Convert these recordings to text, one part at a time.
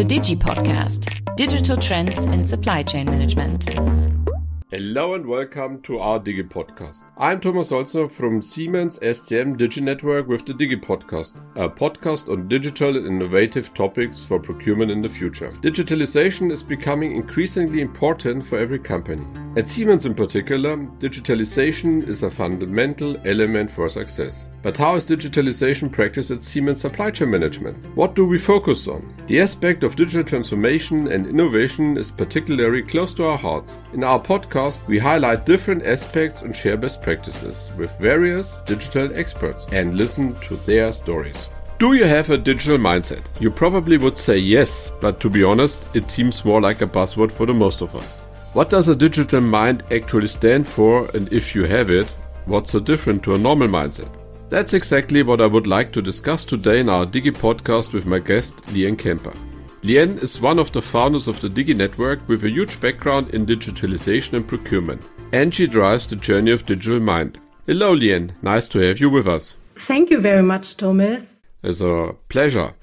The Digi Podcast Digital Trends in Supply Chain Management. Hello and welcome to our Digi Podcast. I'm Thomas Holzer from Siemens SCM Digi Network with the Digi Podcast, a podcast on digital and innovative topics for procurement in the future. Digitalization is becoming increasingly important for every company. At Siemens in particular, digitalization is a fundamental element for success. But how is digitalization practiced at Siemens Supply Chain Management? What do we focus on? The aspect of digital transformation and innovation is particularly close to our hearts. In our podcast, we highlight different aspects and share best practices with various digital experts and listen to their stories. Do you have a digital mindset? You probably would say yes, but to be honest, it seems more like a buzzword for the most of us. What does a digital mind actually stand for, and if you have it, what's so different to a normal mindset? That's exactly what I would like to discuss today in our Digi podcast with my guest, Lien Kemper. Lien is one of the founders of the Digi Network with a huge background in digitalization and procurement, and she drives the journey of Digital Mind. Hello, Lien. Nice to have you with us. Thank you very much, Thomas. It's a pleasure.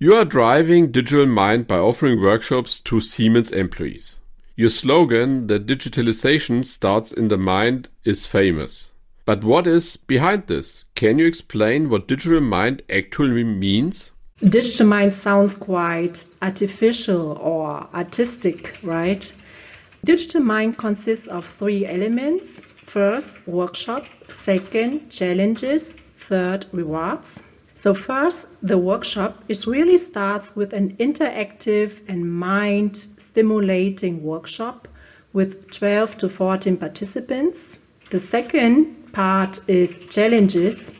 You are driving Digital Mind by offering workshops to Siemens employees. Your slogan that digitalization starts in the mind is famous. But what is behind this? Can you explain what digital mind actually means? Digital mind sounds quite artificial or artistic, right? Digital mind consists of three elements. First, workshop. Second, challenges. Third, rewards. So first, the workshop is really starts with an interactive and mind stimulating workshop with 12 to 14 participants. The second part is challenges.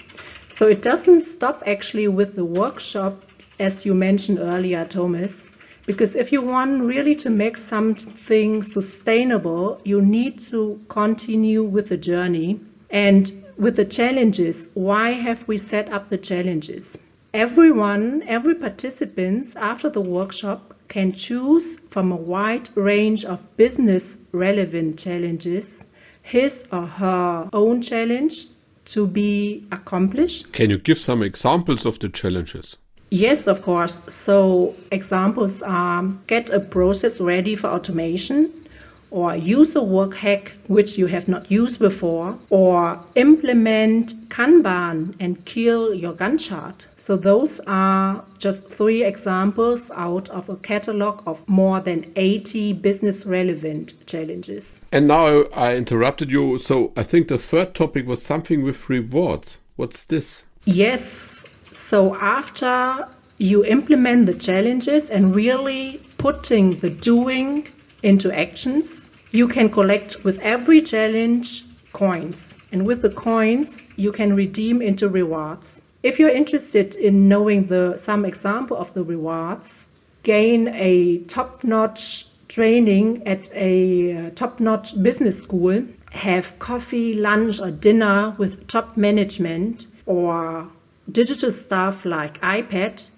So it doesn't stop actually with the workshop as you mentioned earlier, Thomas, because if you want really to make something sustainable, you need to continue with the journey. And with the challenges, why have we set up the challenges? Everyone, every participant after the workshop can choose from a wide range of business relevant challenges his or her own challenge to be accomplished. Can you give some examples of the challenges? Yes, of course. So, examples are get a process ready for automation, or use a work hack which you have not used before, or implement Kanban and kill your Gantt chart. So, those are just three examples out of a catalog of more than 80 business relevant challenges. And now I interrupted you. So, I think the third topic was something with rewards. What's this? Yes. So, after you implement the challenges and really putting the doing into actions, you can collect with every challenge coins. And with the coins, you can redeem into rewards. If you're interested in knowing the some example of the rewards, gain a top-notch training at a uh, top-notch business school, have coffee, lunch or dinner with top management or digital stuff like iPad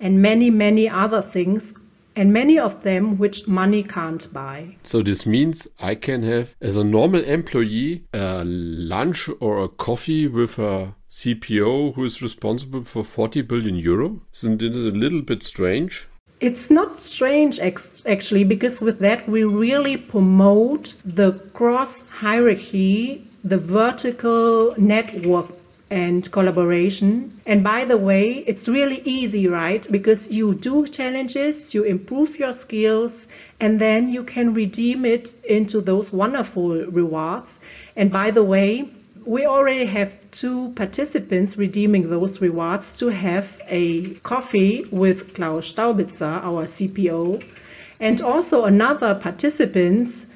and many, many other things and many of them which money can't buy. So this means I can have, as a normal employee, a lunch or a coffee with a CPO who is responsible for 40 billion euro. Isn't it a little bit strange? It's not strange actually, because with that we really promote the cross hierarchy, the vertical network and collaboration. And by the way, it's really easy, right? Because you do challenges, you improve your skills, and then you can redeem it into those wonderful rewards. And by the way, we already have two participants redeeming those rewards to have a coffee with Klaus Staubitzer, our CPO, and also another participant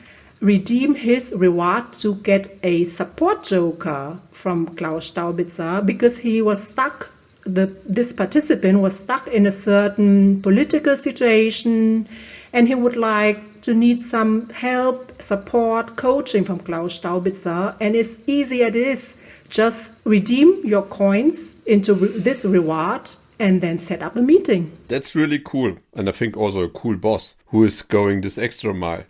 redeem his reward to get a support joker from Klaus Staubitzer because he was stuck the this participant was stuck in a certain political situation and he would like to need some help, support, coaching from Klaus Staubitzer and it's easy as it is just redeem your coins into re- this reward and then set up a meeting. That's really cool. And I think also a cool boss who is going this extra mile.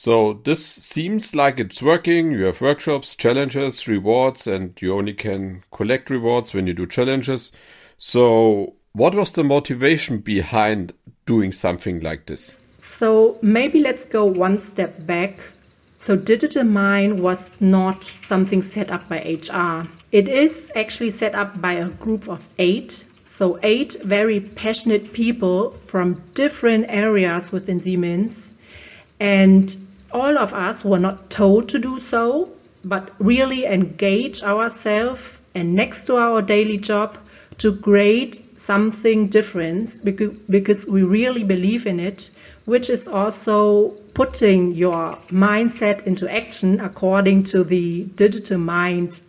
So this seems like it's working. You have workshops, challenges, rewards, and you only can collect rewards when you do challenges. So what was the motivation behind doing something like this? So maybe let's go one step back. So Digital Mind was not something set up by HR. It is actually set up by a group of eight. So eight very passionate people from different areas within Siemens. And all of us were not told to do so, but really engage ourselves and next to our daily job to create something different because, we really believe in it, which is also putting your mindset into action according to the digital mind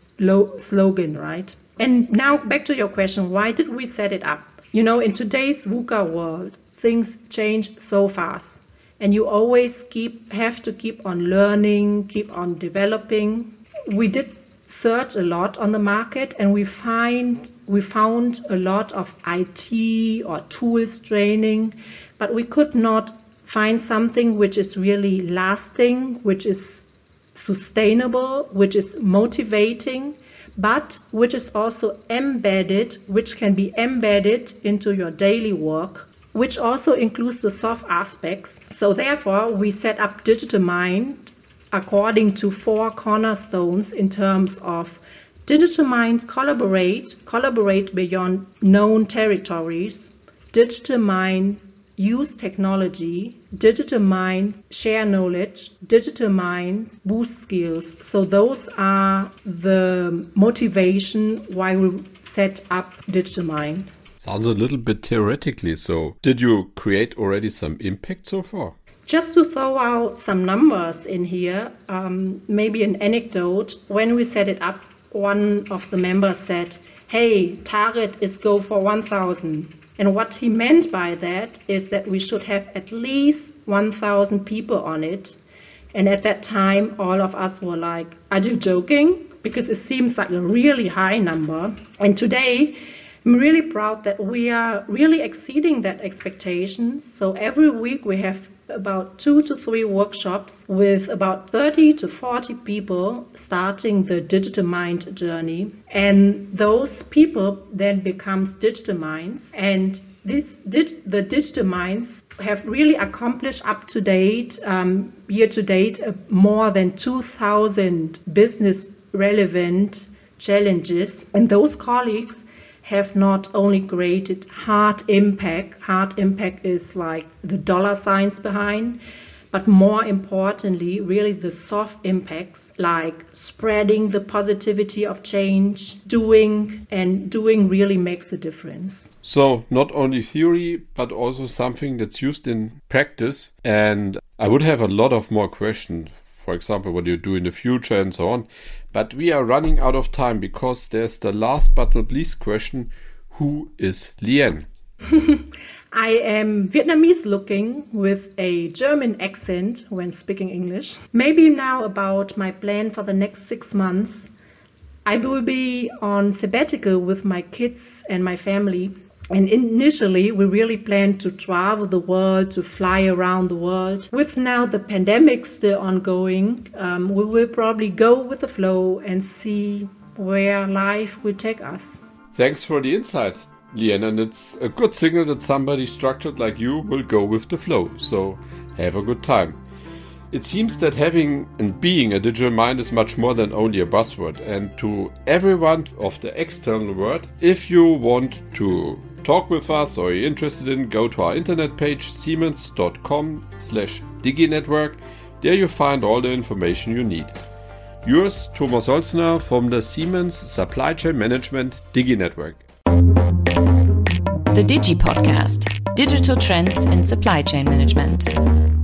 slogan, right? And now back to your question why did we set it up? You know, in today's VUCA world, things change so fast and you always keep have to keep on learning keep on developing. We did search a lot on the market and we find we found a lot of IT or tools training but we could not find something which is really lasting which is sustainable which is motivating but which is also embedded which can be embedded into your daily work which also includes the soft aspects. So therefore, we set up Digital Mind according to four cornerstones in terms of Digital Minds collaborate, collaborate beyond known territories. Digital Minds use technology. Digital Minds share knowledge. Digital Minds boost skills. So those are the motivation why we set up Digital Mind. Sounds a little bit theoretically. So, did you create already some impact so far? Just to throw out some numbers in here, um, maybe an anecdote. When we set it up, one of the members said, Hey, target is go for 1,000. And what he meant by that is that we should have at least 1,000 people on it. And at that time, all of us were like, Are you joking? Because it seems like a really high number. And today, I'm really proud that we are really exceeding that expectations. So every week we have about two to three workshops with about 30 to 40 people starting the digital mind journey. And those people then becomes digital minds. And this, the digital minds have really accomplished up to date, um, year to date, uh, more than 2,000 business relevant challenges. And those colleagues have not only created hard impact, hard impact is like the dollar signs behind, but more importantly, really the soft impacts like spreading the positivity of change, doing, and doing really makes a difference. So, not only theory, but also something that's used in practice. And I would have a lot of more questions. For example, what you do in the future and so on. But we are running out of time because there's the last but not least question Who is Lien? I am Vietnamese looking with a German accent when speaking English. Maybe now about my plan for the next six months. I will be on sabbatical with my kids and my family and initially, we really planned to travel the world, to fly around the world. With now the pandemic still ongoing, um, we will probably go with the flow and see where life will take us. Thanks for the insight, Lien. And it's a good signal that somebody structured like you will go with the flow. So have a good time. It seems that having and being a digital mind is much more than only a buzzword. And to everyone of the external world, if you want to talk with us or you're interested in, go to our internet page siemens.com slash diginetwork. There you find all the information you need. Yours, Thomas Holzner from the Siemens Supply Chain Management Digi Network. The Digi Podcast Digital Trends in Supply Chain Management.